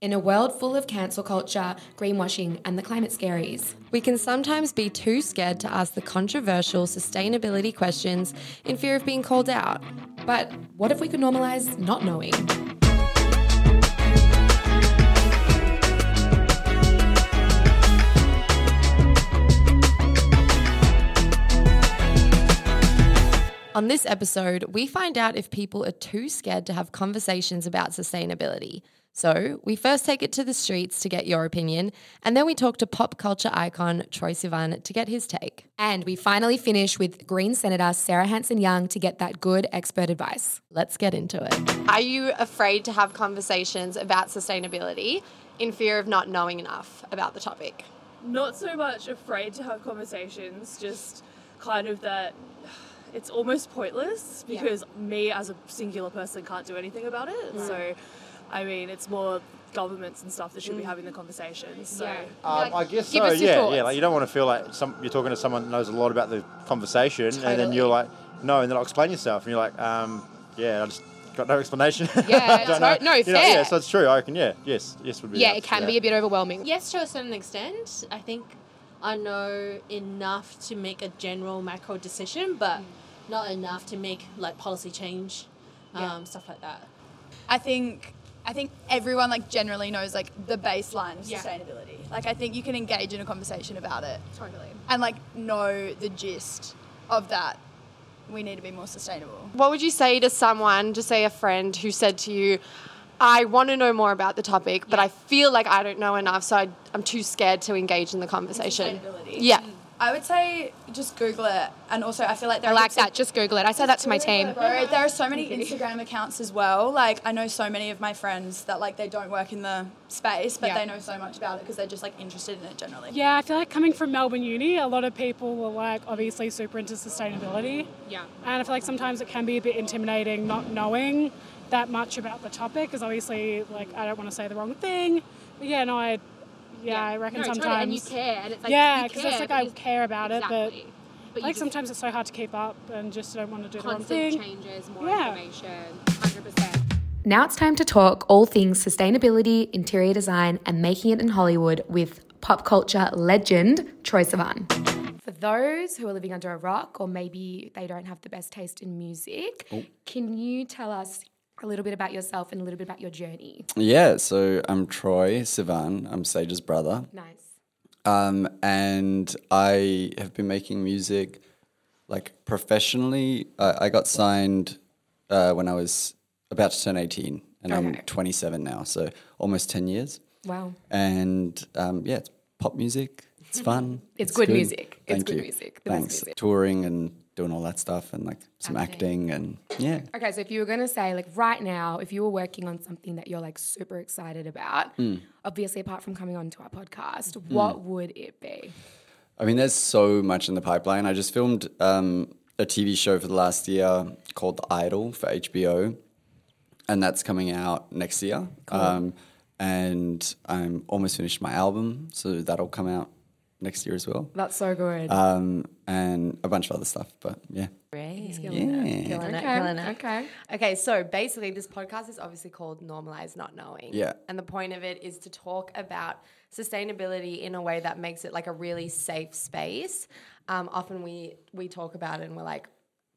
In a world full of cancel culture, greenwashing, and the climate scaries, We can sometimes be too scared to ask the controversial sustainability questions in fear of being called out. but what if we could normalize not knowing? On this episode, we find out if people are too scared to have conversations about sustainability. So, we first take it to the streets to get your opinion, and then we talk to pop culture icon Troye Sivan to get his take. And we finally finish with Green Senator Sarah Hanson Young to get that good expert advice. Let's get into it. Are you afraid to have conversations about sustainability in fear of not knowing enough about the topic? not so much afraid to have conversations, just kind of that it's almost pointless because me as a singular person can't do anything about it. Mm. So, I mean, it's more governments and stuff that should be having the conversations. So, Um, I guess give so. us your Yeah, thoughts. yeah. Like you don't want to feel like some you're talking to someone that knows a lot about the conversation, and then Totally. you're like, no, and then I'll explain yourself, and you're like, um, yeah, I just got no explanation. Yeah, I don't know. to- no, You know, yeah, so it's true. I reckon. Yeah, yes, yes would be. Yeah, enough, it can be a bit overwhelming. Yes, to a certain extent. I think I know enough to make a general macro decision, but not enough to make like policy change, um, stuff like that. I think I think everyone like generally knows like the baseline of Yeah. sustainability. Like I think you can engage in a conversation about it Totally. and like know the gist of that. We need to be more sustainable. What would you say to someone, just say a friend who said to you, I want to know more about the topic, but I feel like I don't know enough, so I, I'm too scared to engage in the conversation. Sustainability. Yeah. I would say just Google it, and also I feel like there I are like that. Just Google it. I say that to my team. Bro, there are so many Instagram accounts as well. Like I know so many of my friends that like they don't work in the space, but Yeah. they know so much about it because they're just like interested in it generally. Yeah, I feel like coming from Melbourne Uni, a lot of people were like obviously super into sustainability. Yeah. And I feel like sometimes it can be a bit intimidating not knowing that much about the topic because obviously like I don't want to say the wrong thing. But yeah, no, I yeah, I reckon No, sometimes totally, and you care, and it's like Yeah, because it's like I care about exactly. it, But but like sometimes it's so hard to keep up and just don't want to do the wrong constant thing. changes, more Yeah. information, hundred percent. Now it's time to talk all things sustainability, interior design, and making it in Hollywood with pop culture legend Troye Sivan. For those who are living under a rock, or maybe they don't have the best taste in music, oh. can you tell us a little bit about yourself and a little bit about your journey? Yeah, so I'm Troye Sivan. I'm Sage's brother. Nice. Um, and I have been making music like professionally. Uh, I got signed uh, when I was about to turn 18, and I'm 27 now, so almost 10 years. Wow. And um, yeah, it's pop music. It's fun. It's good music. It's Thank good you. music. The best Thanks. music. Touring and doing all that stuff, and like some acting, and yeah. Okay, so if you were going to say, like, right now, if you were working on something that you're like super excited about, obviously, apart from coming onto our podcast, what would it be? I mean, there's so much in the pipeline. I just filmed um, a TV show for the last year called The Idol for HBO, and that's coming out next year. Um, and I'm almost finished my album, so that'll come out next year as well. That's so good. Um, and a bunch of other stuff, but yeah. Great. Yeah. Killing it, okay, killing it. okay. Okay, so basically, this podcast is obviously called Normalize Not Knowing. Yeah. And the point of it is to talk about sustainability in a way that makes it like a really safe space. Um, often we we talk about it and we're like,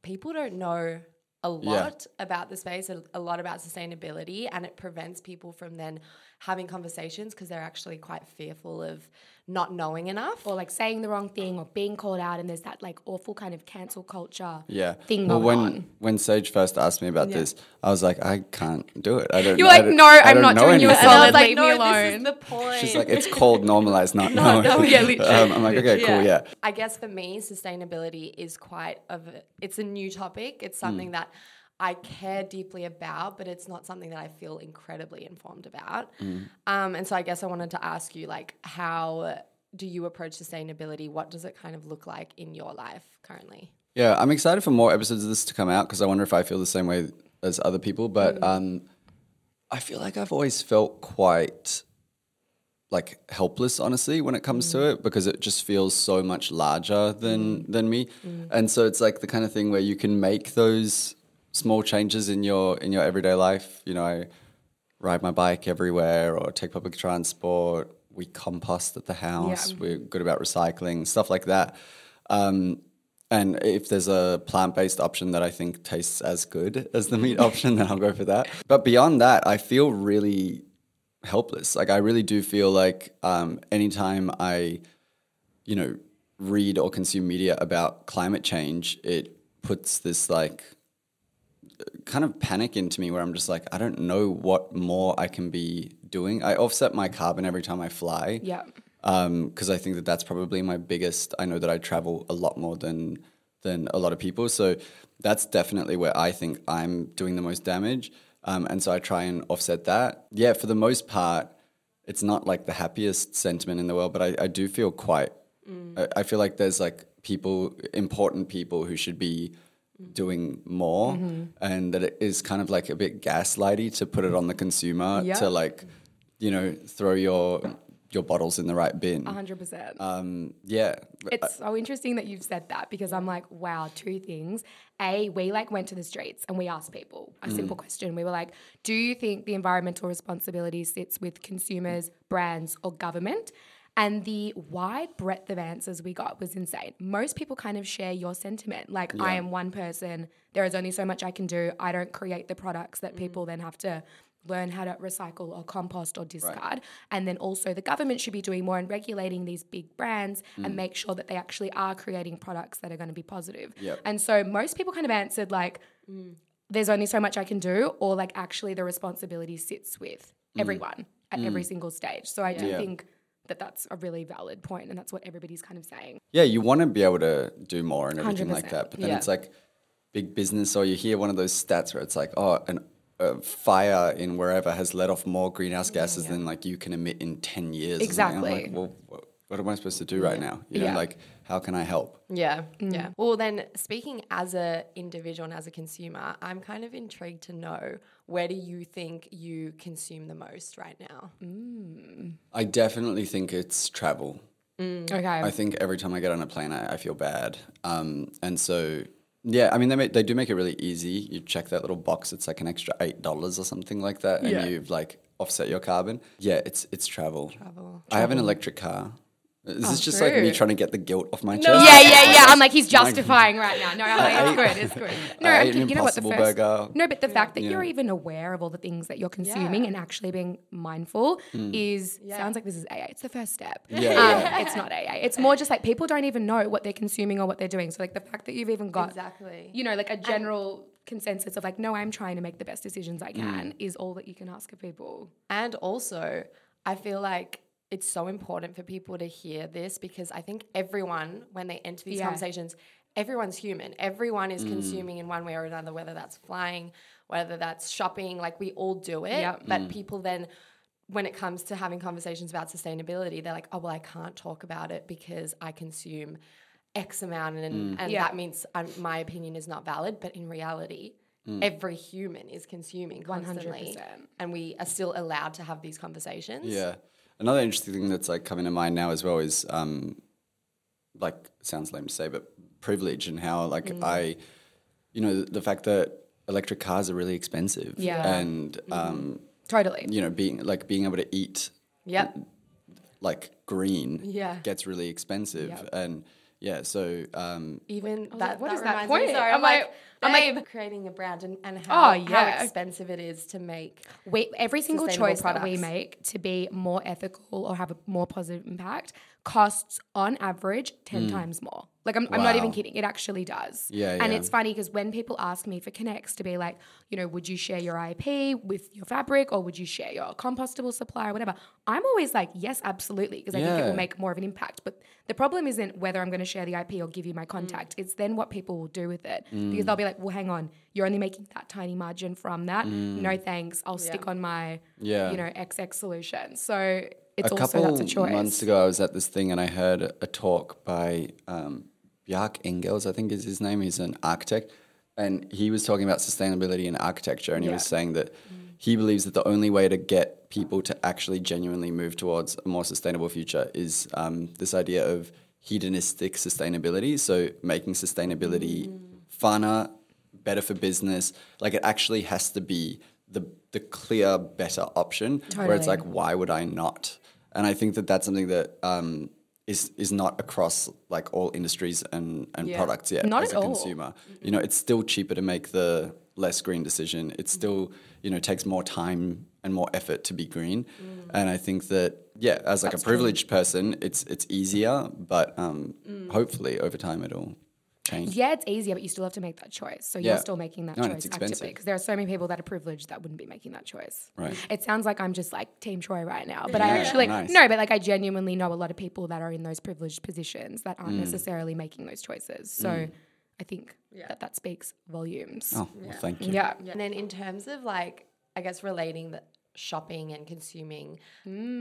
people don't know a lot about the space, a, a lot about sustainability, and it prevents people from then having conversations because they're actually quite fearful of not knowing enough. Or like saying the wrong thing or being called out, and there's that like awful kind of cancel culture Yeah. thing well, going when on. when Sage first asked me about this, I was like, I can't do it. I don't. You were I like, don't- "No, I I'm don't not know doing you a anything." And I solid. like, leave no, me this alone." is the point. She's like, it's called normalized, not knowing. no, yeah, literally. um, I'm like, okay, cool, yeah. I guess for me, sustainability is quite of a, it's a new topic. It's something Mm. that I care deeply about, but it's not something that I feel incredibly informed about. Mm. Um, and so I guess I wanted to ask you, like, how do you approach sustainability? What does it kind of look like in your life currently? Yeah, I'm excited for more episodes of this to come out because I wonder if I feel the same way as other people. But um, I feel like I've always felt quite like helpless, honestly, when it comes to it because it just feels so much larger than than me. And so it's like the kind of thing where you can make those small changes in your in your everyday life. You know, I ride my bike everywhere or take public transport. We compost at the house. Yeah. We're good about recycling, stuff like that. Um, and if there's a plant based option that I think tastes as good as the meat option, then I'll go for that. But beyond that, I feel really helpless. Like, I really do feel like um, anytime I, you know, read or consume media about climate change, it puts this like kind of panic into me where I'm just like, I don't know what more I can be doing. I offset my carbon every time I fly Yeah. because I think that that's probably my biggest. I know that I travel a lot more than than a lot of people, so that's definitely where I think I'm doing the most damage. Um, and so I try and offset that. Yeah, for the most part, it's not like the happiest sentiment in the world, but I, I do feel quite. I, I feel like there's like people, important people, who should be doing more, and that it is kind of like a bit gaslighty to put it on the consumer Yeah. to like, you know, throw your your bottles in the right bin. 100%. Um, yeah, It's so interesting that you've said that because I'm like, wow, two things. A, we like went to the streets and we asked people a simple question. We were like, do you think the environmental responsibility sits with consumers, brands, or government? And the wide breadth of answers we got was insane. Most people kind of share your sentiment. Like, I am one person, there is only so much I can do. I don't create the products that mm-hmm. people then have to learn how to recycle or compost or discard. And then also the government should be doing more in regulating these big brands and mm. make sure that they actually are creating products that are going to be positive. Yep. And so most people kind of answered like, mm. there's only so much I can do, or like actually the responsibility sits with mm. everyone at every single stage. So I do Yeah. think that that's a really valid point and that's what everybody's kind of saying. yeah, you want to be able to do more and everything like 100%, that. But then yeah. it's like big business, or you hear one of those stats where it's like, oh, an a fire in wherever has let off more greenhouse gases than like you can emit in ten years. or something. I'm like, Exactly. well, what, am I supposed to do right now? You know, Yeah. like how can I help? Yeah, mm. yeah. Well, then speaking as a individual and as a consumer, I'm kind of intrigued to know where do you think you consume the most right now? Mm. I definitely think it's travel. Mm. Okay. I think every time I get on a plane, I, I feel bad. Um, and so, yeah, I mean, they make, they do make it really easy. You check that little box; it's like an extra eight dollars or something like that, and Yeah. you've like offset your carbon. Yeah, it's it's travel. Travel. I have an electric car. Is this just like me trying to get the guilt off my chest? yeah, yeah, yeah. I'm like, he's justifying right now. No, I'm like, it's good, it's good. No, I I'm ate an you know what, the first. burger. No, but the fact that Yeah. you're even aware of all the things that you're consuming Yeah. and actually being mindful Hmm. is sounds like this is AA. It's the first step. Yeah, Um, yeah. It's not AA. It's more just like people don't even know what they're consuming or what they're doing. So like the fact that you've even got Exactly. you know, like a general consensus of like, no, I'm trying to make the best decisions. I can is all that you can ask of people. And also, I feel like it's so important for people to hear this because I think everyone, when they enter these Yeah. conversations, everyone's human. Everyone is mm. consuming in one way or another, whether that's flying, whether that's shopping, like we all do it. Yep. But mm. people then, when it comes to having conversations about sustainability, they're like, oh, well, I can't talk about it because I consume X amount and, mm. and Yeah. that means um, my opinion is not valid. But in reality, every human is consuming constantly 100%. and we are still allowed to have these conversations. Yeah. Another interesting thing that's like coming to mind now as well is um, like sounds lame to say, but privilege and how like Mm. I, you know, the, the fact that electric cars are really expensive. Yeah. Mm-hmm. And um, Totally. you know, being like being able to eat Yep. like green Yeah. gets really expensive. Yep. And yeah, so um, Even was that, like, what that is that point? Sorry, I'm I'm, like, like- I'm like- creating a brand and, and how, Oh, yeah. how expensive it is to make. we, every single Sustainable choice that we make to be more ethical or have a more positive impact costs on average 10 hmm. times more. Like I'm, I'm not even kidding. It actually does. Yeah, And yeah. it's funny because when people ask me for connects to be like, you know, would you share your IP with your fabric or would you share your compostable supply or whatever? I'm always like, yes, absolutely, because I think it will make more of an impact. But the problem isn't whether I'm going to share the IP or give you my contact. Mm. It's then what people will do with it mm. because they'll be like, well, hang on, you're only making that tiny margin from that. Mm. No thanks. I'll stick on my, Yeah. you know, XX solution. So it's a also couple that's a choice. months ago, I was at this thing and I heard a talk by um, Bjarke Ingels, I think is his name. He's an architect, and he was talking about sustainability in architecture, and he was saying that he believes that the only way to get people to actually genuinely move towards a more sustainable future is um, this idea of hedonistic sustainability. So making sustainability funner, better for business. Like it actually has to be the the clear better option where it's like why would I not? And I think that that's something that um, is is not across like all industries and, and Yeah. products yet Not as a all. consumer. You know, it's still cheaper to make the less green decision. It mm-hmm. still you know takes more time and more effort to be green. Mm. And I think that yeah, as like a privileged person, it's it's easier, but um, mm. hopefully over time it'll change. Yeah, it's easier, but you still have to make that choice. So Yeah. you're still making that No, choice it's actively because there are so many people that are privileged that wouldn't be making that choice. Right. It sounds like I'm just like Team Troye right now, but I actually nice. no, but like I genuinely know a lot of people that are in those privileged positions that Mm. aren't necessarily making those choices. So I think that that speaks volumes. Oh, well, thank you. Yeah. And then in terms of like, I guess relating the shopping and consuming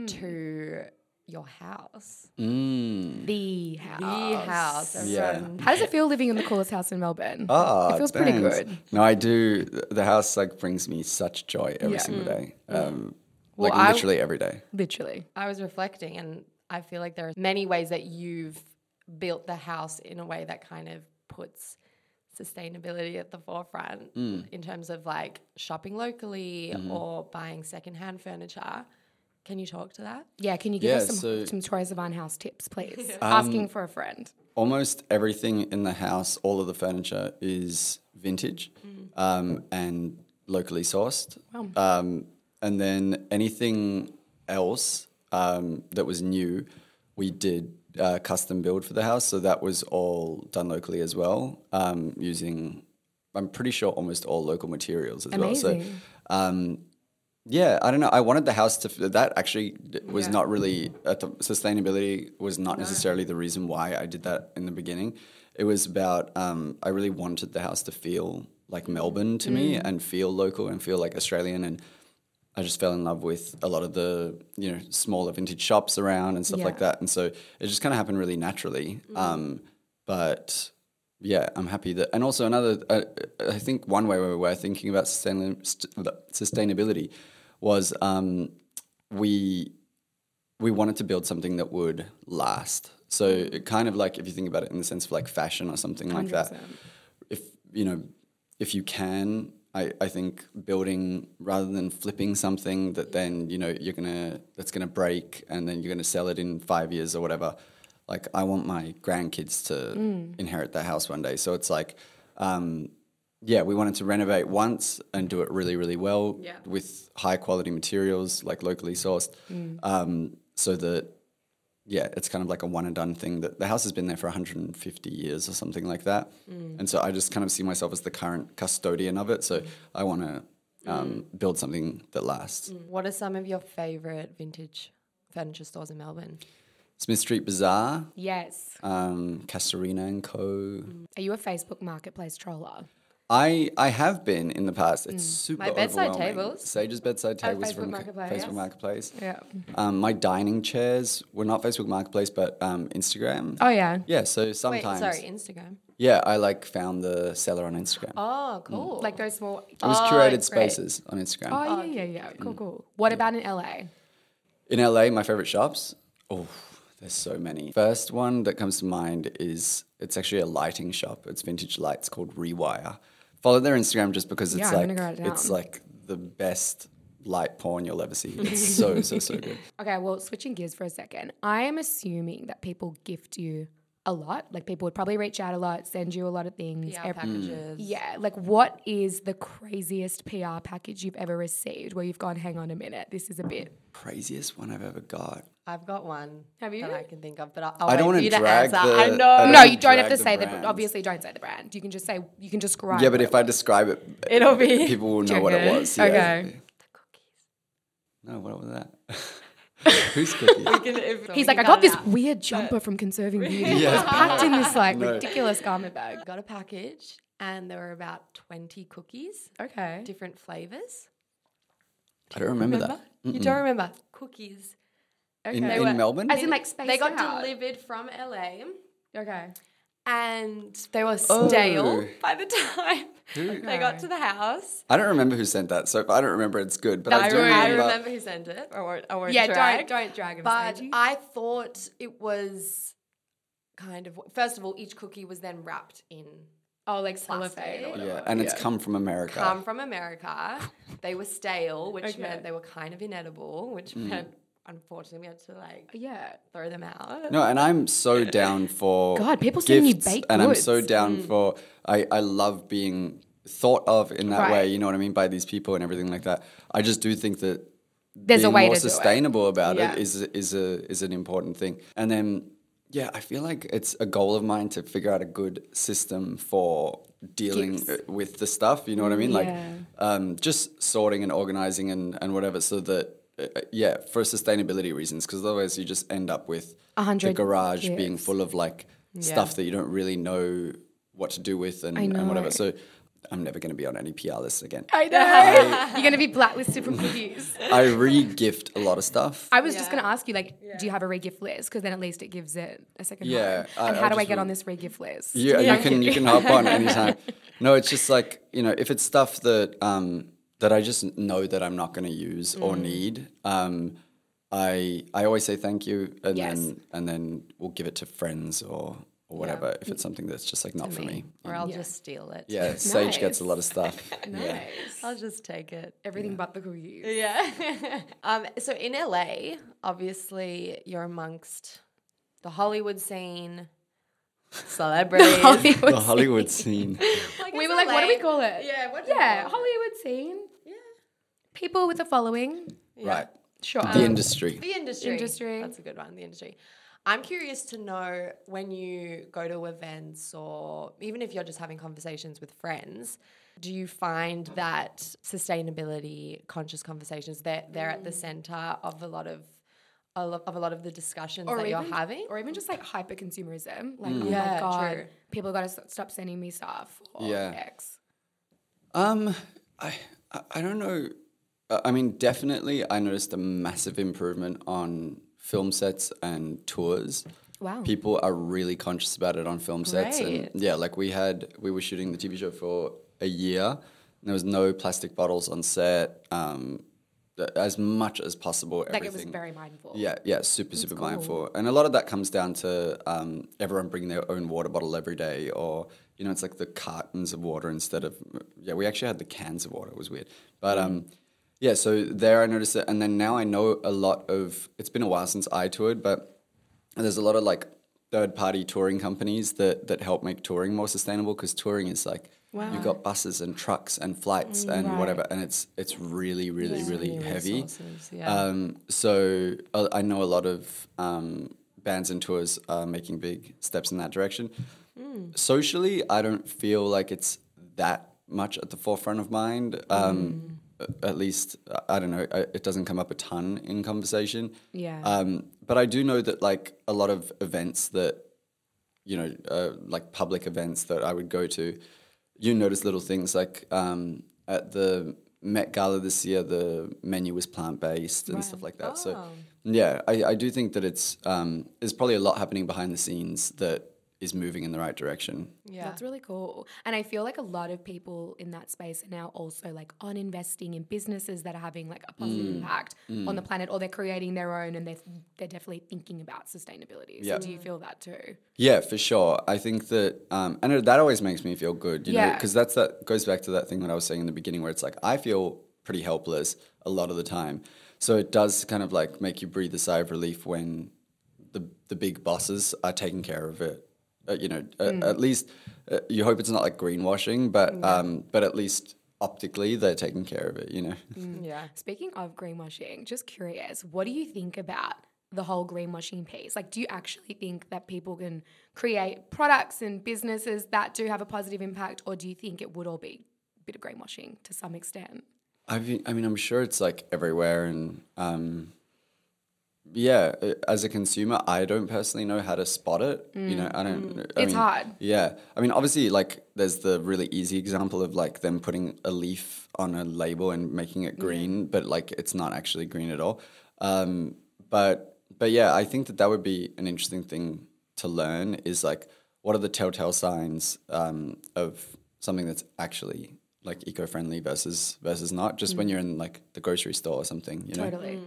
to your house, Mm. The house. the house. Yeah. everyone- How does it feel living in the coolest house in Melbourne? Ah, it feels pretty thanks. good. No, I do. The house like brings me such joy every Yeah. single day. Um, Well, like I- literally every day. Literally. I was reflecting, and I feel like there are many ways that you've built the house in a way that kind of puts sustainability at the forefront Mm. in terms of like shopping locally Mm-hmm. or buying secondhand furniture. Can you talk to that? Yeah, can you give Yeah, us some, so- some Troye Sivan house tips, please? Um, Asking for a friend. Almost everything in the house, all of the furniture is vintage um, and locally sourced. Um, and then anything else um, that was new, we did uh, custom build for the house. So that was all done locally as well, um, using, I'm pretty sure, almost all local materials as well. So um, yeah, I don't know. I wanted the house to that actually was not really sustainability was not necessarily the reason why I did that in the beginning. It was about um, I really wanted the house to feel like Melbourne to me Mm. and feel local and feel like Australian and I just fell in love with a lot of the you know smaller vintage shops around and stuff like that, and so it just kind of happened really naturally. Um, but yeah, I'm happy that, and also another, uh, I think one way we were thinking about sustain, st- sustainability was um, we we wanted to build something that would last. So it kind of like if you think about it in the sense of like fashion or something like that, if you know, if you can, I, I think building rather than flipping something that then you know you're gonna that's gonna break and then you're gonna sell it in five years or whatever. Like I want my grandkids to inherit that house one day. So it's like, um, yeah, we wanted to renovate once and do it really, really well with high quality materials, like locally sourced, um, so that yeah, it's kind of like a one and done thing. That the house has been there for 150 years or something like that, and so I just kind of see myself as the current custodian of it. So I want to um, build something that lasts. What are some of your favorite vintage furniture stores in Melbourne? Smith Street Bazaar, Yes. um, Castorina and Co. Are you a Facebook marketplace troller? I I have been in the past. It's super My bedside overwhelming. tables. Sage's bedside tables Facebook from Marketplace. Facebook Marketplace. Yeah. Um, my dining chairs were not Facebook Marketplace, but um, Instagram. Oh yeah. Yeah, so sometimes. Wait, sometimes. sorry, Instagram. Yeah, I like found the seller on Instagram. Oh, cool. Like those small. it was oh, curated great. spaces on Instagram. Oh yeah, yeah, yeah. Cool, cool. What about in LA? In LA, my favorite shops. Oh, there's so many. First one that comes to mind is it's actually a lighting shop. It's vintage lights called Rewire. Follow their Instagram just because it's Yeah, like it it's like the best light porn you'll ever see. It's so so so good. Okay, well, switching gears for a second. I am assuming that people gift you a lot. Like people would probably reach out a lot, send you a lot of things. PR ev- packages. Mm. Yeah, like what is the craziest PR package you've ever received where you've gone, hang on a minute, this is a bit. Craziest one I've ever got. I've got one. Have you? That I can think of, but I'll, I I'll don't want you to to drag answer. the. I know. I no, you don't have drag to say the brands. obviously don't say the brand. You can just say you can describe. Yeah, but if I describe it, It'll be- people will know what it was. yeah. Okay. The cookies. No, what was that? Who's cookie? He's like, I got this weird jumper from Conserving Beauty. It was packed in this like No. ridiculous garment bag. got a package, and there were about twenty cookies, Okay. different flavors. I don't remember, Remember? that. You don't remember cookies? In, Okay. in were- Melbourne? As in like spaced They got out. delivered from LA, Okay. And they were stale Oh. by the time they got to the house. I don't remember who sent that, so if I don't remember, it's good. But I, I, do re- I remember. remember who sent it. I won't. I won't Yeah, drag. don't don't drag him. But Sanji. I thought it was kind of first of all, each cookie was then wrapped in Oh, like cellophane or Plastic. Yeah, and it's Yeah. come from America. come from America. they were stale, which Okay. meant they were kind of inedible, which Mm. meant unfortunately we had to like Yeah. throw them out. No, and I'm so down for God, people sending you gifts, baked and I'm so down Mm. for. I I love being thought of in that way. You know what I mean by these people and everything like that. I just do think that There's a being way more to do it. sustainable about Yeah. it is is a is an important thing. And then yeah, I feel like it's a goal of mine to figure out a good system for dealing Gifts. with the stuff. You know what I mean? Like Yeah. um, just sorting and organizing and and whatever, so that. Uh, Yeah, for sustainability reasons, because otherwise you just end up with A the hundred garage being full of like stuff that you don't really know what to do with and, and whatever. So I'm never going to be on any PR lists again. I know. You're going to be blacklisted from cookies. I re-gift a lot of stuff. I was just going to ask you, like, do you have a re-gift list? Because then at least it gives it a second Yeah. I- And I how do I just get on this re-gift list? Yeah, you can you can hop on anytime. No, it's just like you know, if it's stuff that um, that I just know that I'm not going to use or Mm. need, um, I I always say thank you, and Yes. then and then we'll give it to friends or or whatever if it's something that's just like not for me. Or I'll just steal it. Yeah, Sage gets a lot of stuff. Yeah. Nice. I'll just take it. Everything but the cookies. Yeah. um, so in LA, obviously you're amongst the Hollywood scene, celebrities. Hollywood The Hollywood scene. Like, We were like, what do we call it? Yeah, what do you Yeah, call it? Hollywood scene. Yeah. People with a following. Right. Sure. The industry. The industry. Industry. That's a good one. The industry. I'm curious to know when you go to events or even if you're just having conversations with friends, do you find that sustainability conscious conversations they're, they're at the mm. center of a lot of a lo- of a lot of the discussions that you're having? or even just like hyper consumerism. Like, oh Yeah, my god, true. people got to stop sending me stuff. Or Yeah. X. Um, I I- I don't know. Uh, I mean, definitely, I noticed a massive improvement on film sets and tours. Wow. People are really conscious about it on film sets, Great. and yeah, like we had, we were shooting the TV show for a year. And there was no plastic bottles on set. Um, th- as much as possible. Like everything. it was very mindful. Yeah, yeah, super, super mindful. And a lot of that comes down to um, everyone bringing their own water bottle every day, or, you know, it's like the cartons of water instead of, yeah, we actually had the cans of water. It was weird. But um, yeah, so there I noticed it. And then now I know a lot of, it's been a while since I toured, but there's a lot of like third party touring companies that, that help make touring more sustainable because touring is like, you've got buses and trucks and flights and whatever. And it's, it's really, really, really heavy. yeah. Um, so uh, I know a lot of um, bands and tours are making big steps in that direction. Socially, I don't feel like it's that much at the forefront of mind. Um, a- At least, I don't know, it doesn't come up a ton in conversation. Yeah. Um, but I do know that like a lot of events that, you know, uh, like public events that I would go to, you notice little things like um, at the Met Gala this year, the menu was plant based and stuff like that. So, yeah, I, I do think that it's um, there's probably a lot happening behind the scenes that is moving in the right direction. Yeah. That's really cool. And I feel like a lot of people in that space are now also like on investing in businesses that are having like a positive Mm. impact on the planet or they're creating their own and they're, they're definitely thinking about sustainability. So Yeah. do you feel that too? Yeah, for sure. I think that, um, and it, that always makes me feel good, you know, Yeah. because that's that goes back to that thing that I was saying in the beginning, where it's like I feel pretty helpless a lot of the time. So it does kind of like make you breathe a sigh of relief when the the big bosses are taking care of it. Uh, you know, uh, at least uh, you hope it's not like greenwashing, but um, but at least optically they're taking care of it. You know. Yeah. Speaking of greenwashing, just curious, what do you think about the whole greenwashing piece? Like, do you actually think that people can create products and businesses that do have a positive impact, or do you think it would all be a bit of greenwashing to some extent? I mean, I mean, I'm sure it's like everywhere, and um, yeah, uh, as a consumer, I don't personally know how to spot it. You know, I don't. I Mm. It's mean, hard. Yeah, I mean, obviously, like there's the really easy example of like them putting a leaf on a label and making it green, but like it's not actually green at all. Um, but but yeah, I think that that would be an interesting thing to learn. Is like what are the telltale signs um, of something that's actually like eco-friendly versus versus not. Just when you're in like the grocery store or something, you know. Totally.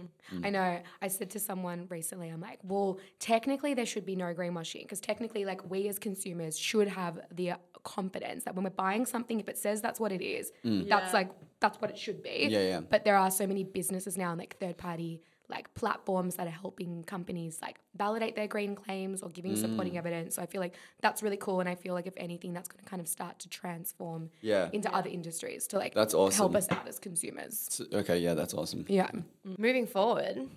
I know. I said to someone recently, I'm like, well, technically there should be no greenwashing because technically, like, we as consumers should have the uh, confidence that when we're buying something, if it says that's what it is, that's like, that's what it should be. Yeah, yeah. But there are so many businesses now and like third party like platforms that are helping companies like validate their green claims or giving Mm. supporting evidence. So I feel like that's really cool. And I feel like if anything, that's going to kind of start to transform Yeah. into other industries to like That's help us out as consumers. So- okay, yeah, that's awesome. Yeah. Moving forward,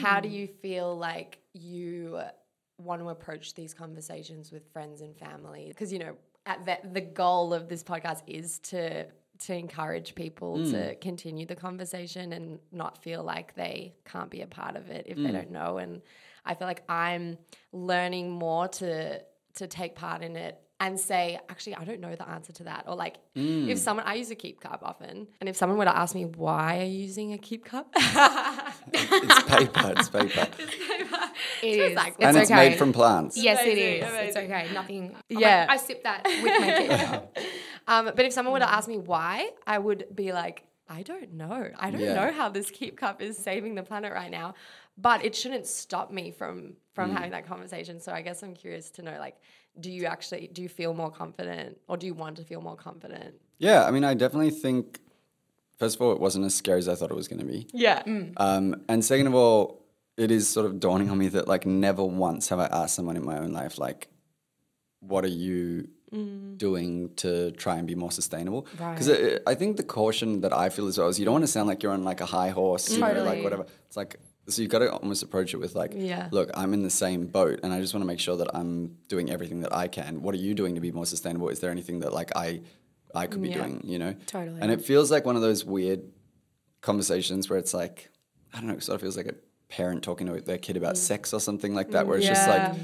how do you feel like you want to approach these conversations with friends and family? Because you know, at the, the goal of this podcast is to to encourage people to mm. continue the conversation and not feel like they can't be a part of it if they mm. don't know. And I feel like I'm learning more to to take part in it and say, actually, I don't know the answer to that. Or like, if mm. someone, I use a keep cup often, and if someone were to ask me why are you using a keep cup, It's paper. It's paper, It is. like- it's and it's okay. made from plants. Yes, it is. Amazing. It's okay. Nothing. I'm Yeah. Like, I sip that with my ketchup. Um, but if someone were to ask me why, I would be like, I don't know. I don't Yeah. know how this keep cup is saving the planet right now. But it shouldn't stop me from from having that conversation. So I guess I'm curious to know, like, do you actually do you feel more confident, or do you want to feel more confident? Yeah, I mean, I definitely think. First of all, it wasn't as scary as I thought it was going to be. Yeah. Um, and second of all, it is sort of dawning on me that like never once have I asked someone in my own life like, "What are you Mm. doing to try and be more sustainable?" Because I think the caution that I feel as well is you don't want to sound like you're on like a high horse, you know, like whatever. It's like so you've got to almost approach it with like, Yeah. look, I'm in the same boat, and I just want to make sure that I'm doing everything that I can. What are you doing to be more sustainable? Is there anything that like I I could be Yeah. doing? You know, Totally. And it feels like one of those weird conversations where it's like, I don't know, it sort of feels like a parent talking to their kid about mm. sex or something like that, mm, where it's just like,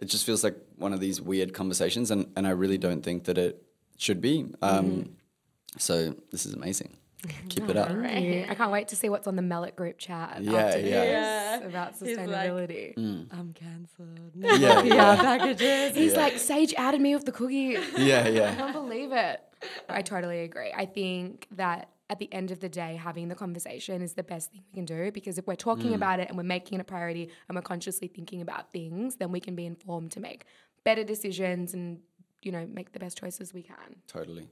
it just feels like one of these weird conversations. And, and I really don't think that it should be. Um, So this is amazing. Keep it up. Thank. I can't wait to see what's on the Mellet group chat Yeah, after yeah. this about He's like- sustainability. I'm cancelled. Yeah, yeah, packages. He's like, Sage added me with the cookie. yeah, yeah. I yeah. can't believe it. I totally agree. I think that at the end of the day, having the conversation is the best thing we can do because if we're talking about it and we're making it a priority and we're consciously thinking about things, then we can be informed to make better decisions and, you know, make the best choices we can. Totally.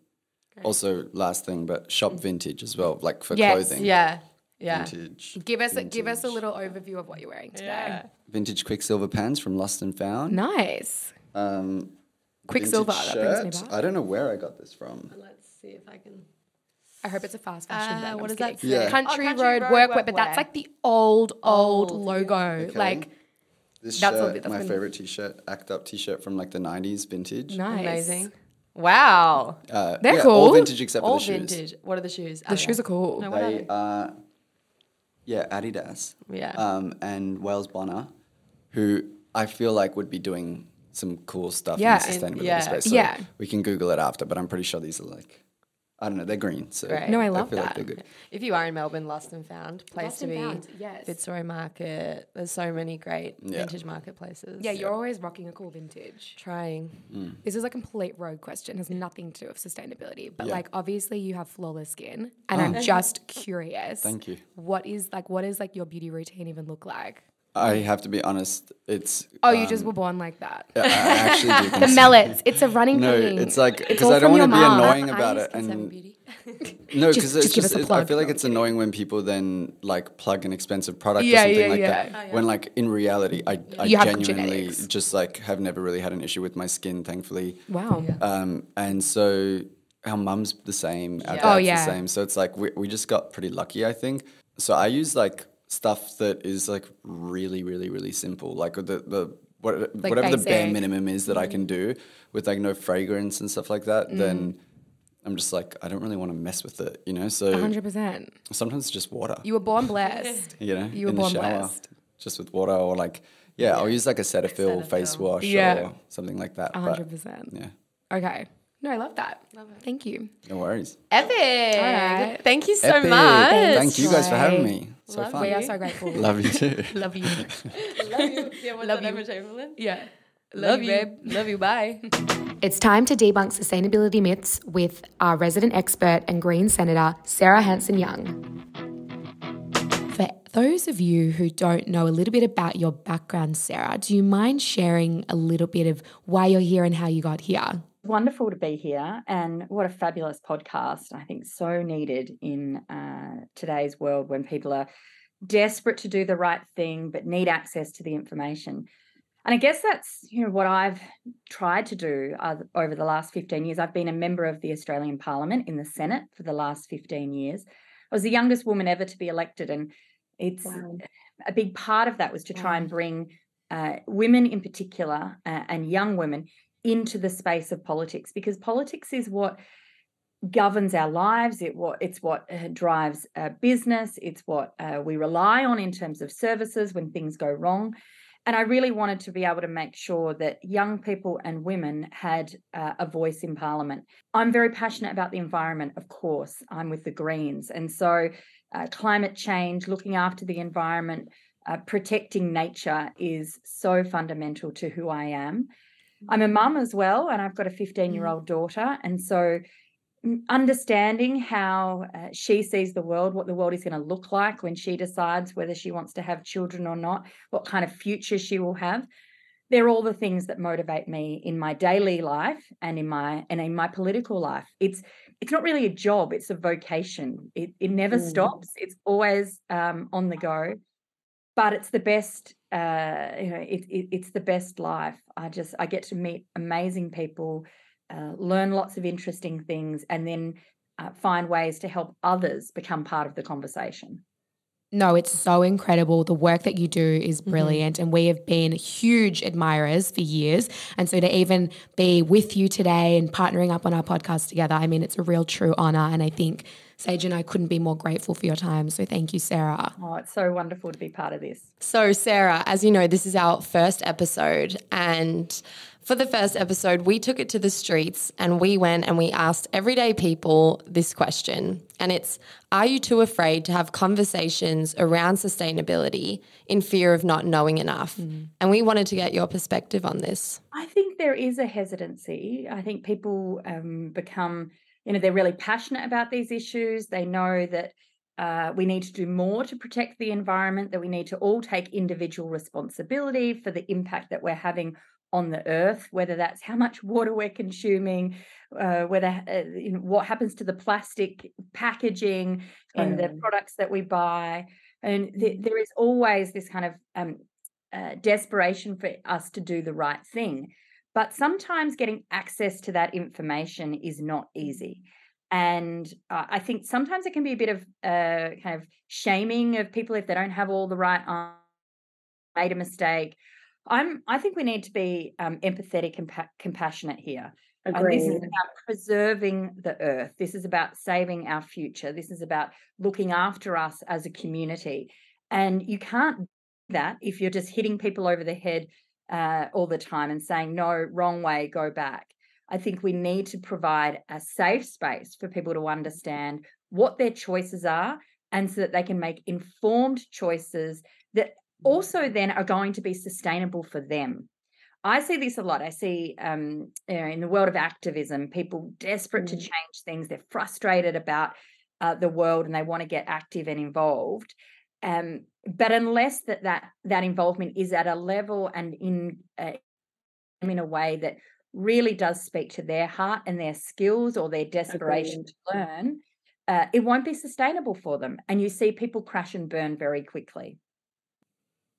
Also, last thing, but shop vintage as well, like for Yes, clothing. Yeah. Yeah. Vintage. Give us a, give us a little overview of what you're wearing today. Yeah. Vintage Quiksilver pants from Lost and Found. Nice. Um, Quiksilver, that brings me shirt. back. I don't know where I got this from. Let's see if I can. I hope it's a fast fashion Uh, brand. I'm what does that say? Yeah. Country, Oh, Country Road, Road Workwear, but that's like the old, old, Old, logo. Okay. Like This That's what- shirt, that's my been- favorite t-shirt, ACT UP t-shirt from like the 90s vintage. nice. Amazing. Wow. Uh, They're yeah, cool. All vintage except All for the shoes. vintage. What are the shoes? The shoes are cool. No, what are They they? are, yeah, Adidas. Yeah. Um, and Wales Bonner, who I feel like would be doing some cool stuff Yeah. in the In- sustainability yeah. space. So Yeah. We can Google it after, but I'm pretty sure these are like, I don't know, they're green. So Great. No, I love feel that. like they're good. If you are in Melbourne, Lost and Found, place Lost to and be. Found, yes. Fitzroy Market. There's so many great Yeah. vintage marketplaces. Yeah, you're always rocking a cool vintage. trying. Mm. This is a complete rogue question. It has nothing to do with sustainability. But Yeah. like obviously you have flawless skin. And mm. I'm just curious. Thank you. What is like what is like your beauty routine even look like? I have to be honest, it's. Oh, you just um, were born like that. I actually do The consider- mellets. It's a running No, thing. it's like because I don't want to be mom. annoying about you it, Skin Seven and Beauty? no, because it's just, us it- I feel like it's annoying when people then like plug an expensive product Yeah, or something yeah, like yeah. that. When like in reality, I, I genuinely just like have never really had an issue with my skin, thankfully. Wow. Um, and so our mum's the same, our Yeah. dad's Oh, yeah. the same. So it's like we, we just got pretty lucky, I think. So I use like stuff that is like really, really, really simple. Like the the what, whatever the bare minimum is that I Mm. can do with like no fragrance and stuff like that, then I'm just like I don't really want to mess with it, you know. So 100%. sometimes it's just water, You were born blessed. you know, you were born shower, blessed. just with water or like yeah, I'll use like a Cetaphil, face wash Yeah. or something like that. 100%. yeah, Okay. No, I love that. Love it. Thank you. no worries. Epic. right. Thank you so Epic. much. Thank you guys for having Troye. me. So Love fun. We are so grateful. Love you too. Love you. Love you. Yeah, Love you. Emma Chamberlain? Yeah. Love you, babe. Love you. Bye. It's time to debunk sustainability myths with our resident expert and Green Senator, Sarah Hanson Young. For those of you who don't know a little bit about your background, Sarah, do you mind sharing a little bit of why you're here and how you got here? Wonderful to be here, and what a fabulous podcast. I think so needed in uh, today's world when people are desperate to do the right thing but need access to the information. And I guess that's you know what I've tried to do uh, over the last 15 years. I've been a member of the Australian Parliament in the Senate for the last 15 years. I was the youngest woman ever to be elected, and it's wow. a big part of that was to try and bring uh, women in particular uh, and young women into the space of politics because politics is what governs our lives it what it's what uh, drives business it's what uh, we rely on in terms of services when things go wrong. And i really wanted to be able to make sure that young people and women had uh, a voice in parliament. I'm very passionate about the environment of course i'm with the greens and so uh, climate change looking after the environment protecting nature is so fundamental to who i am i'm a mum as well and i've got a 15 year old daughter and so understanding how uh, she sees the world, what the world is going to look like when she decides whether she wants to have children or not, what kind of future she will have. They're all the things that motivate me in my daily life and in my and in my political life. It's it's not really a job; it's a vocation. It it never mm. stops. It's always um, on the go, but it's the best. Uh, you know, it, it, it's the best life. I just I get to meet amazing people uh, learn lots of interesting things, and then uh, find ways to help others become part of the conversation. No, it's so incredible. The work that you do is mm-hmm. brilliant. Mm-hmm. And we have been huge admirers for years. And so to even be with you today and partnering up on our podcast together, I mean, it's a real true honor. And I think Sage and I couldn't be more grateful for your time. So thank you, Sarah. Oh, it's so wonderful to be part of this. So, Sarah, as you know, this is our first episode. And for the first episode, we took it to the streets and we went and we asked everyday people this question. And it's Are you too afraid to have conversations around sustainability in fear of not knowing enough? Mm. And we wanted to get your perspective on this. I think there is a hesitancy. I think people um, become, you know, they're really passionate about these issues. They know that. Uh, we need to do more to protect the environment, that we need to all take individual responsibility for the impact that we're having on the earth, whether that's how much water we're consuming, uh, whether uh, you know, what happens to the plastic packaging in the products that we buy, and th- there is always this kind of um, uh, desperation for us to do the right thing. But sometimes getting access to that information is not easy. And uh, I think sometimes it can be a bit of uh, kind of shaming of people if they don't have all the right made a mistake I'm. I think we need to be um, empathetic and pa- compassionate here. And this is about preserving the earth. This is about saving our future. This is about looking after us as a community. And you can't do that if you're just hitting people over the head uh, all the time and saying, no, wrong way, go back. I think we need to provide a safe space for people to understand what their choices are and so that they can make informed choices that also then are going to be sustainable for them. I see this a lot. I see um, you know, in the world of activism, people desperate mm. to change things. They're frustrated about uh, the world and they want to get active and involved. Um, but unless that that that involvement is at a level and in uh, in a way that really does speak to their heart and their skills or their desperation to learn, uh, it won't be sustainable for them. And you see people crash and burn very quickly.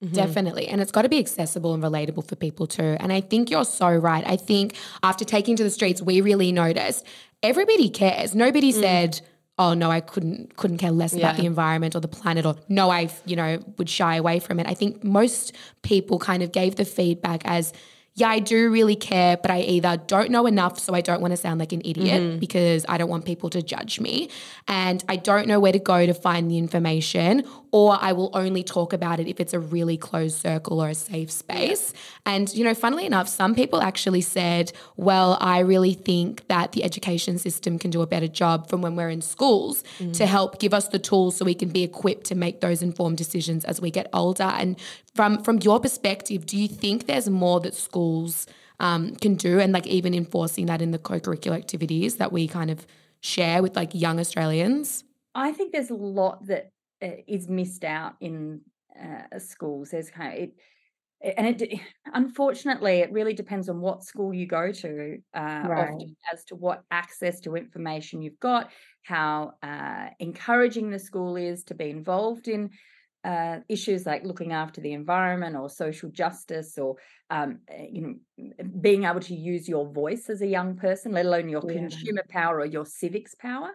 Mm-hmm. Definitely. And it's got to be accessible and relatable for people too. And I think you're so right. I think after taking to the streets, we really noticed everybody cares. Nobody mm. said, oh no, I couldn't couldn't care less yeah. about the environment or the planet or no, I, you know, would shy away from it. I think most people kind of gave the feedback as yeah, I do really care, but I either don't know enough, so I don't want to sound like an idiot mm-hmm. because I don't want people to judge me. And I don't know where to go to find the information, or I will only talk about it if it's a really closed circle or a safe space. And, you know, funnily enough, some people actually said, well, I really think that the education system can do a better job from when we're in schools mm. to help give us the tools so we can be equipped to make those informed decisions as we get older. And from from your perspective, do you think there's more that schools um, can do, and like even enforcing that in the co-curricular activities that we kind of share with like young Australians? I think there's a lot that is missed out in uh, schools. There's kind of it, and it unfortunately it really depends on what school you go to uh, Right. often as to what access to information you've got how uh, encouraging the school is to be involved in uh, issues like looking after the environment or social justice or um, uh, you know being able to use your voice as a young person let alone your Yeah. consumer power or your civics power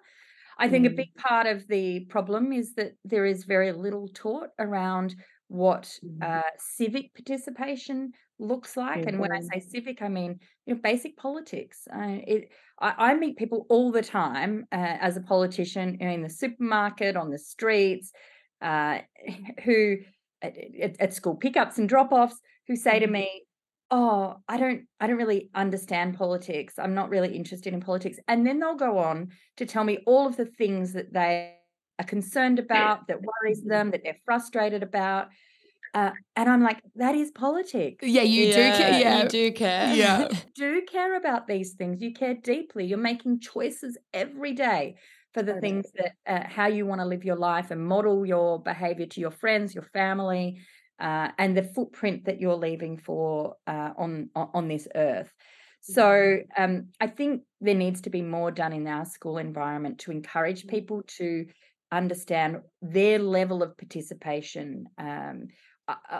I think a Mm. big part of the problem is that there is very little taught around what Mhm. uh, civic participation looks like. And when I say civic, I mean you know basic politics. Uh, it, I, I meet people all the time uh, as a politician in the supermarket, on the streets, uh, who at, at, school pickups and drop-offs, who say to Mhm. me, "Oh, I don't, I don't really understand politics. I'm not really interested in politics." And then they'll go on to tell me all of the things that they are concerned about, that worries Mhm. them, that they're frustrated about. Uh, and I'm like, that is politics. Yeah, you do care. Yeah, you do care. Yeah. Do care about these things. You care deeply. You're making choices every day for the things that uh, how you want to live your life and model your behavior to your friends, your family, uh, and the footprint that you're leaving for uh, on on this earth. So um, I think there needs to be more done in our school environment to encourage people to understand their level of participation. Um,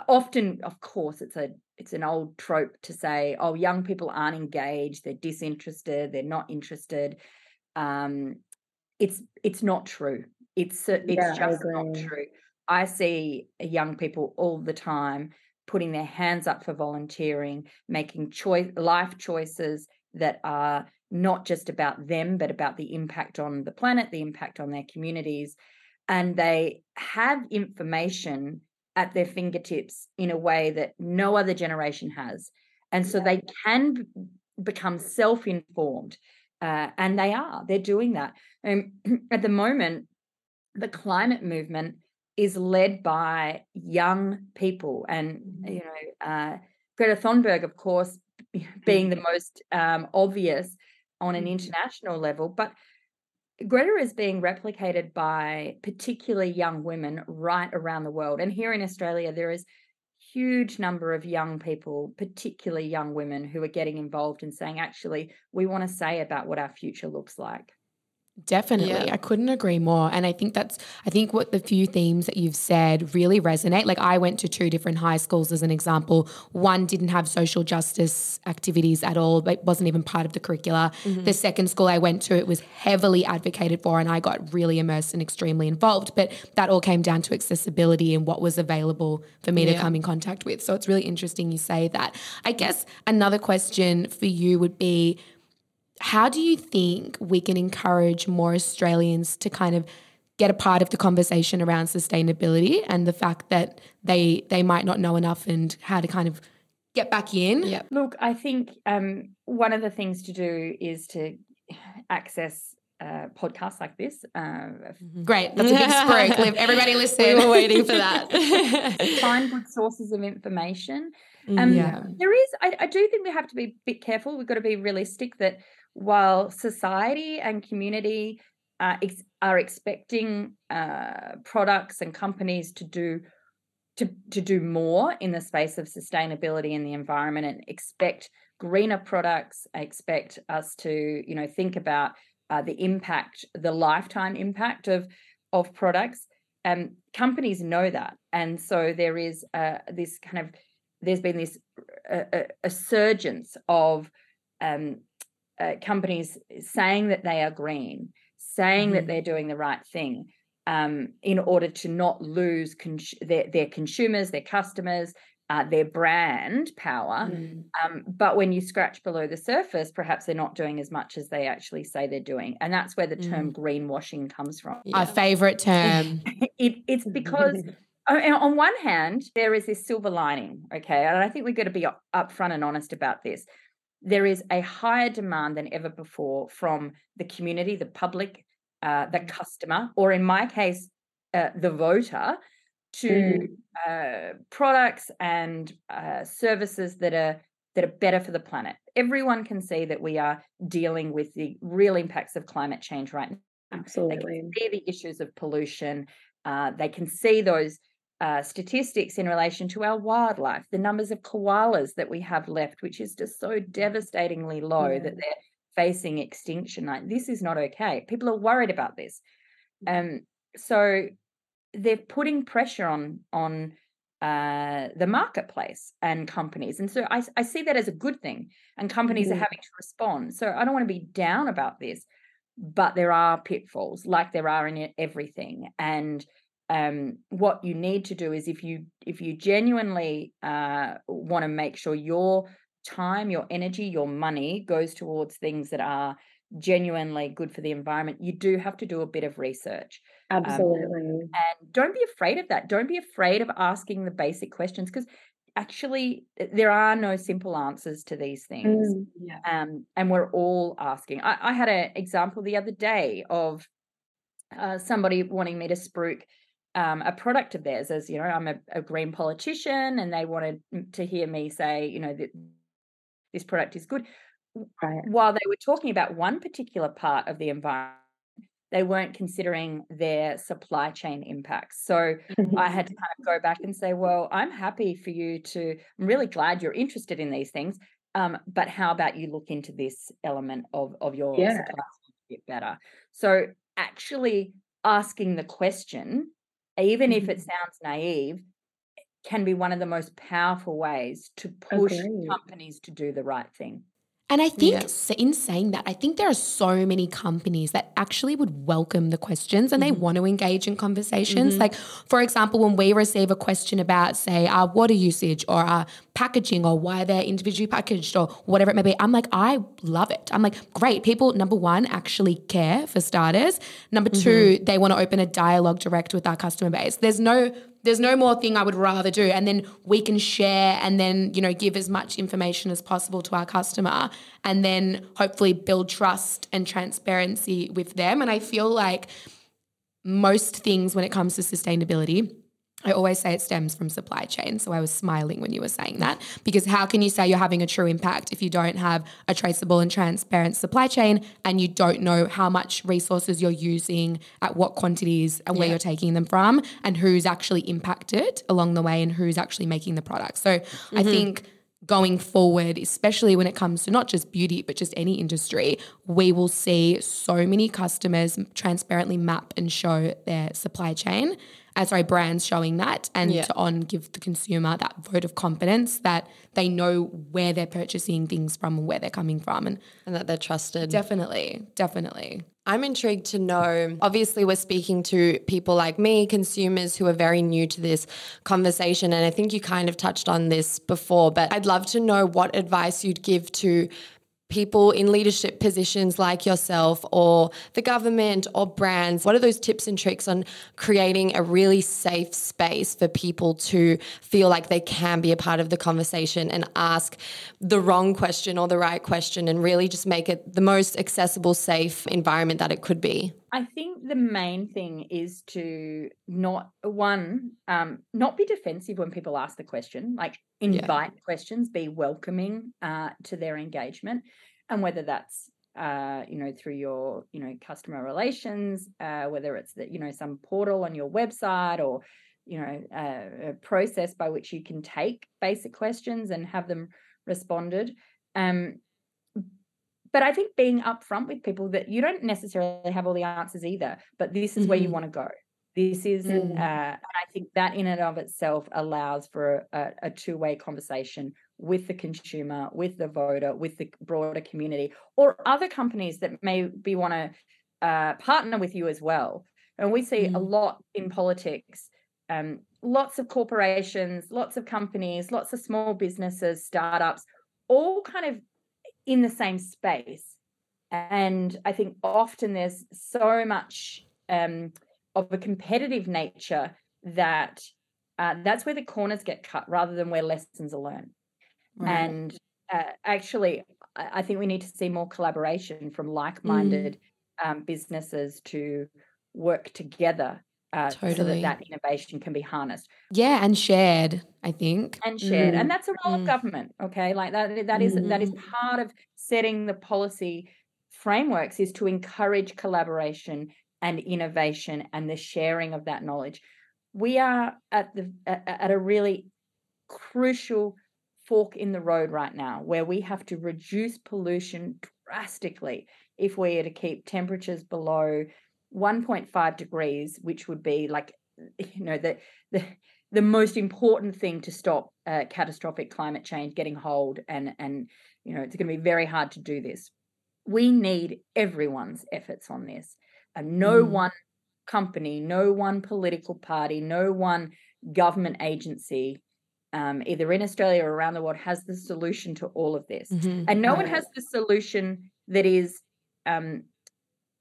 often, of course, it's a it's an old trope to say, "Oh, young people aren't engaged; they're disinterested; they're not interested." Um, it's it's not true. It's uh, Yeah, it's just not true. I see young people all the time putting their hands up for volunteering, making choice life choices that are not just about them, but about the impact on the planet, the impact on their communities, and they have information at their fingertips in a way that no other generation has, and so they can become self-informed, uh, and they are. They're doing that. Um, at the moment, the climate movement is led by young people and you know uh, greta thunberg of course being the most um, obvious on an Mhm. international level but greta is being replicated by particularly young women right around the world and here in australia there is huge number of young people particularly young women who are getting involved and saying actually we want to say about what our future looks like Definitely. Yeah. I couldn't agree more. And I think that's, I think what the few themes that you've said really resonate. Like I went to two different high schools as an example. One didn't have social justice activities at all, it wasn't even part of the curricula. Mm-hmm. The second school I went to, it was heavily advocated for, and I got really immersed and extremely involved. But that all came down to accessibility and what was available for me to come in contact with. So it's really interesting you say that. I guess another question for you would be, how do you think we can encourage more Australians to kind of get a part of the conversation around sustainability and the fact that they they might not know enough and how to kind of get back in? Yeah. Look, I think um, one of the things to do is to access uh, podcasts like this. Uh, Great. That's a big spruik. Everybody listen. We were waiting for that. find good sources of information. Mm, Um, Yeah. There is, I, I do think we have to be a bit careful. We've got to be realistic that while society and community uh, ex- are expecting uh, products and companies to do to, to do more in the space of sustainability and the environment and expect greener products expect us to you know think about uh, the impact the lifetime impact of of products. Um companies know that. And so there is uh, this kind of there's been this uh, uh, a surgence of um, uh, companies saying that they are green saying that Mhm. they're doing the right thing um, in order to not lose cons- their, their consumers, their customers, uh, their brand power. Mm. Um, but when you scratch below the surface, perhaps they're not doing as much as they actually say they're doing. And that's where the term greenwashing comes from. Our favorite term. It, it's because on one hand, there is this silver lining, okay, and I think we've got to be upfront and honest about this. There is a higher demand than ever before from the community, the public, uh, the customer, or in my case, uh, the voter, to uh, products and uh, services that are that are better for the planet. Everyone can see that we are dealing with the real impacts of climate change right now. Absolutely. They can see the issues of pollution. Uh, they can see those uh, statistics in relation to our wildlife, the numbers of koalas that we have left, which is just so devastatingly low yeah. that they're facing extinction. Like this is not okay. People are worried about this. Mm. Um, so they're putting pressure on on uh, the marketplace and companies. And so I, I see that as a good thing. And companies mm-hmm. are having to respond. So I don't want to be down about this, but there are pitfalls like there are in everything. And um, what you need to do is if you if you genuinely uh, want to make sure your time, your energy, your money goes towards things that are genuinely good for the environment, you do have to do a bit of research. Absolutely. Um, and don't be afraid of that. Don't be afraid of asking the basic questions because actually there are no simple answers to these things. Mm, yeah. Um, and we're all asking. I, I had an example the other day of uh, somebody wanting me to spruik um, a product of theirs as you know i'm a, a, green politician and they wanted to hear me say you know that this product is good right. while they were talking about one particular part of the environment they weren't considering their supply chain impacts so i had to kind of go back and say well i'm happy for you to i'm really glad you're interested in these things um, but how about you look into this element of of your yeah. supply chain a bit better so actually asking the question even if it mm-hmm. sounds naive, can be one of the most powerful ways to push companies to do the right thing. And I think in saying that, I think there are so many companies that actually would welcome the questions and mm-hmm. they want to engage in conversations. Mm-hmm. Like, for example, when we receive a question about, say, our water usage or our packaging or why they're individually packaged or whatever it may be, I'm like, I love it. I'm like, great. People, number one, actually care for starters. Number mm-hmm. two, they want to open a dialogue direct with our customer base. There's no there's no more thing I would rather do. And then we can share and then, you know, give as much information as possible to our customer and then hopefully build trust and transparency with them. And I feel like most things when it comes to sustainability, I always say it stems from supply chain. So I was smiling when you were saying that because how can you say you're having a true impact if you don't have a traceable and transparent supply chain and you don't know how much resources you're using, at what quantities, and where yeah. you're taking them from, and who's actually impacted along the way and who's actually making the product. So mm-hmm. I think going forward, especially when it comes to not just beauty, but just any industry, we will see so many customers transparently map and show their supply chain uh, sorry, brands showing that and yeah. to on give the consumer that vote of confidence that they know where they're purchasing things from and where they're coming from and, and that they're trusted. Definitely, definitely. I'm intrigued to know. Obviously, we're speaking to people like me, consumers who are very new to this conversation. And I think you kind of touched on this before, but I'd love to know what advice you'd give to people in leadership positions like yourself or the government or brands? What are those tips and tricks on creating a really safe space for people to feel like they can be a part of the conversation and ask the wrong question or the right question and really just make it the most accessible, safe environment that it could be? I think the main thing is to not one, um, not be defensive when people ask the question. Like invite yeah. questions, be welcoming uh, to their engagement, and whether that's uh, you know through your you know customer relations, uh, whether it's that you know some portal on your website or you know uh, a process by which you can take basic questions and have them responded. Um, but I think being upfront with people that you don't necessarily have all the answers either, but this is mm-hmm. where you mm-hmm. want to go. This is, mm. uh, and I think that in and of itself allows for a, a two way conversation with the consumer, with the voter, with the broader community, or other companies that maybe want to uh, partner with you as well. And we see mm. a lot in politics. Um, lots of corporations, lots of companies, lots of small businesses, startups, all kind of in the same space. And I think often there's so much um, of a competitive nature that uh, that's where the corners get cut rather than where lessons are learned. Right. And uh, actually, I think we need to see more collaboration from like minded mm. um, businesses to work together uh, so Totally. that that innovation can be harnessed Yeah, and shared, I think. and shared Mm. and that's a role Mm. of government okay like that that is that is part of setting the policy frameworks is to encourage collaboration and innovation and the sharing of that knowledge we are at the at a really crucial fork in the road right now where we have to reduce pollution drastically if we are to keep temperatures below 1.5 degrees which would be like you know the the the most important thing to stop uh, catastrophic climate change getting hold and and you know it's going to be very hard to do this we need everyone's efforts on this and no Mm. one company no one political party no one government agency um, either in australia or around the world has the solution to all of this Mhm. and no one has the solution that is um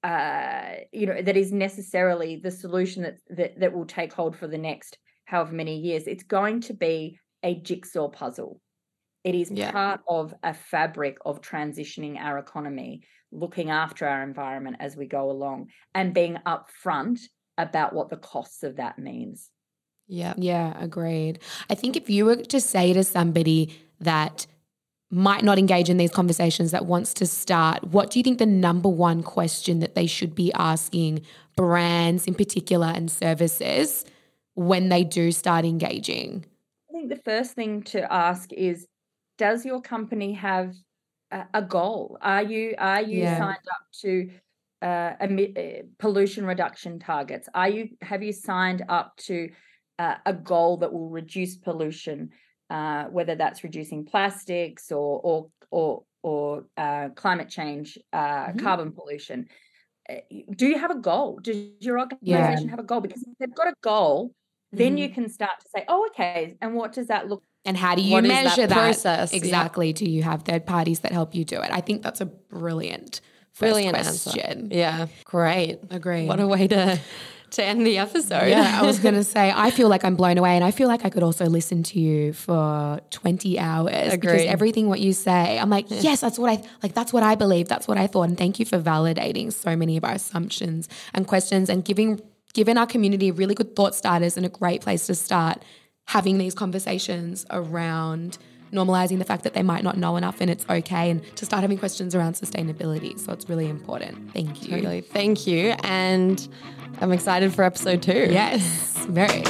uh you know that is necessarily the solution that that, that will take hold for the next however many years it's going to be a jigsaw puzzle it is Yeah. part of a fabric of transitioning our economy looking after our environment as we go along and being upfront about what the costs of that means Yeah. Yeah, agreed. I think if you were to say to somebody that might not engage in these conversations that wants to start, what do you think the number one question that they should be asking brands in particular and services when they do start engaging? I think the first thing to ask is does your company have a, a goal? Are you are you Yeah. signed up to uh, emit, uh, pollution reduction targets? Are you have you signed up to uh, a goal that will reduce pollution, uh, whether that's reducing plastics or or or or uh, climate change, uh, Mhm. carbon pollution? Uh, Do you have a goal? Does your organization have a goal? Because if they've got a goal, then you can start to say, "Oh, okay." And what does that look? And how do you What is that measure that, process? Yeah. exactly? Do you have third parties that help you do it? I think that's a brilliant, first Brilliant question. answer. Yeah. Great. Agree. What a way to to end the episode. Yeah, I was going to say, I feel like I'm blown away. And I feel like I could also listen to you for 20 hours because everything what you say, I'm like, yes, that's what I, like, that's what I believe. That's what I thought. And thank you for validating so many of our assumptions and questions and giving, giving our community really good thought starters and a great place to start having these conversations around normalizing the fact that they might not know enough and it's okay and to start having questions around sustainability. So it's really important. Thank you. Totally. Thank you. And I'm excited for episode two. Yes, very.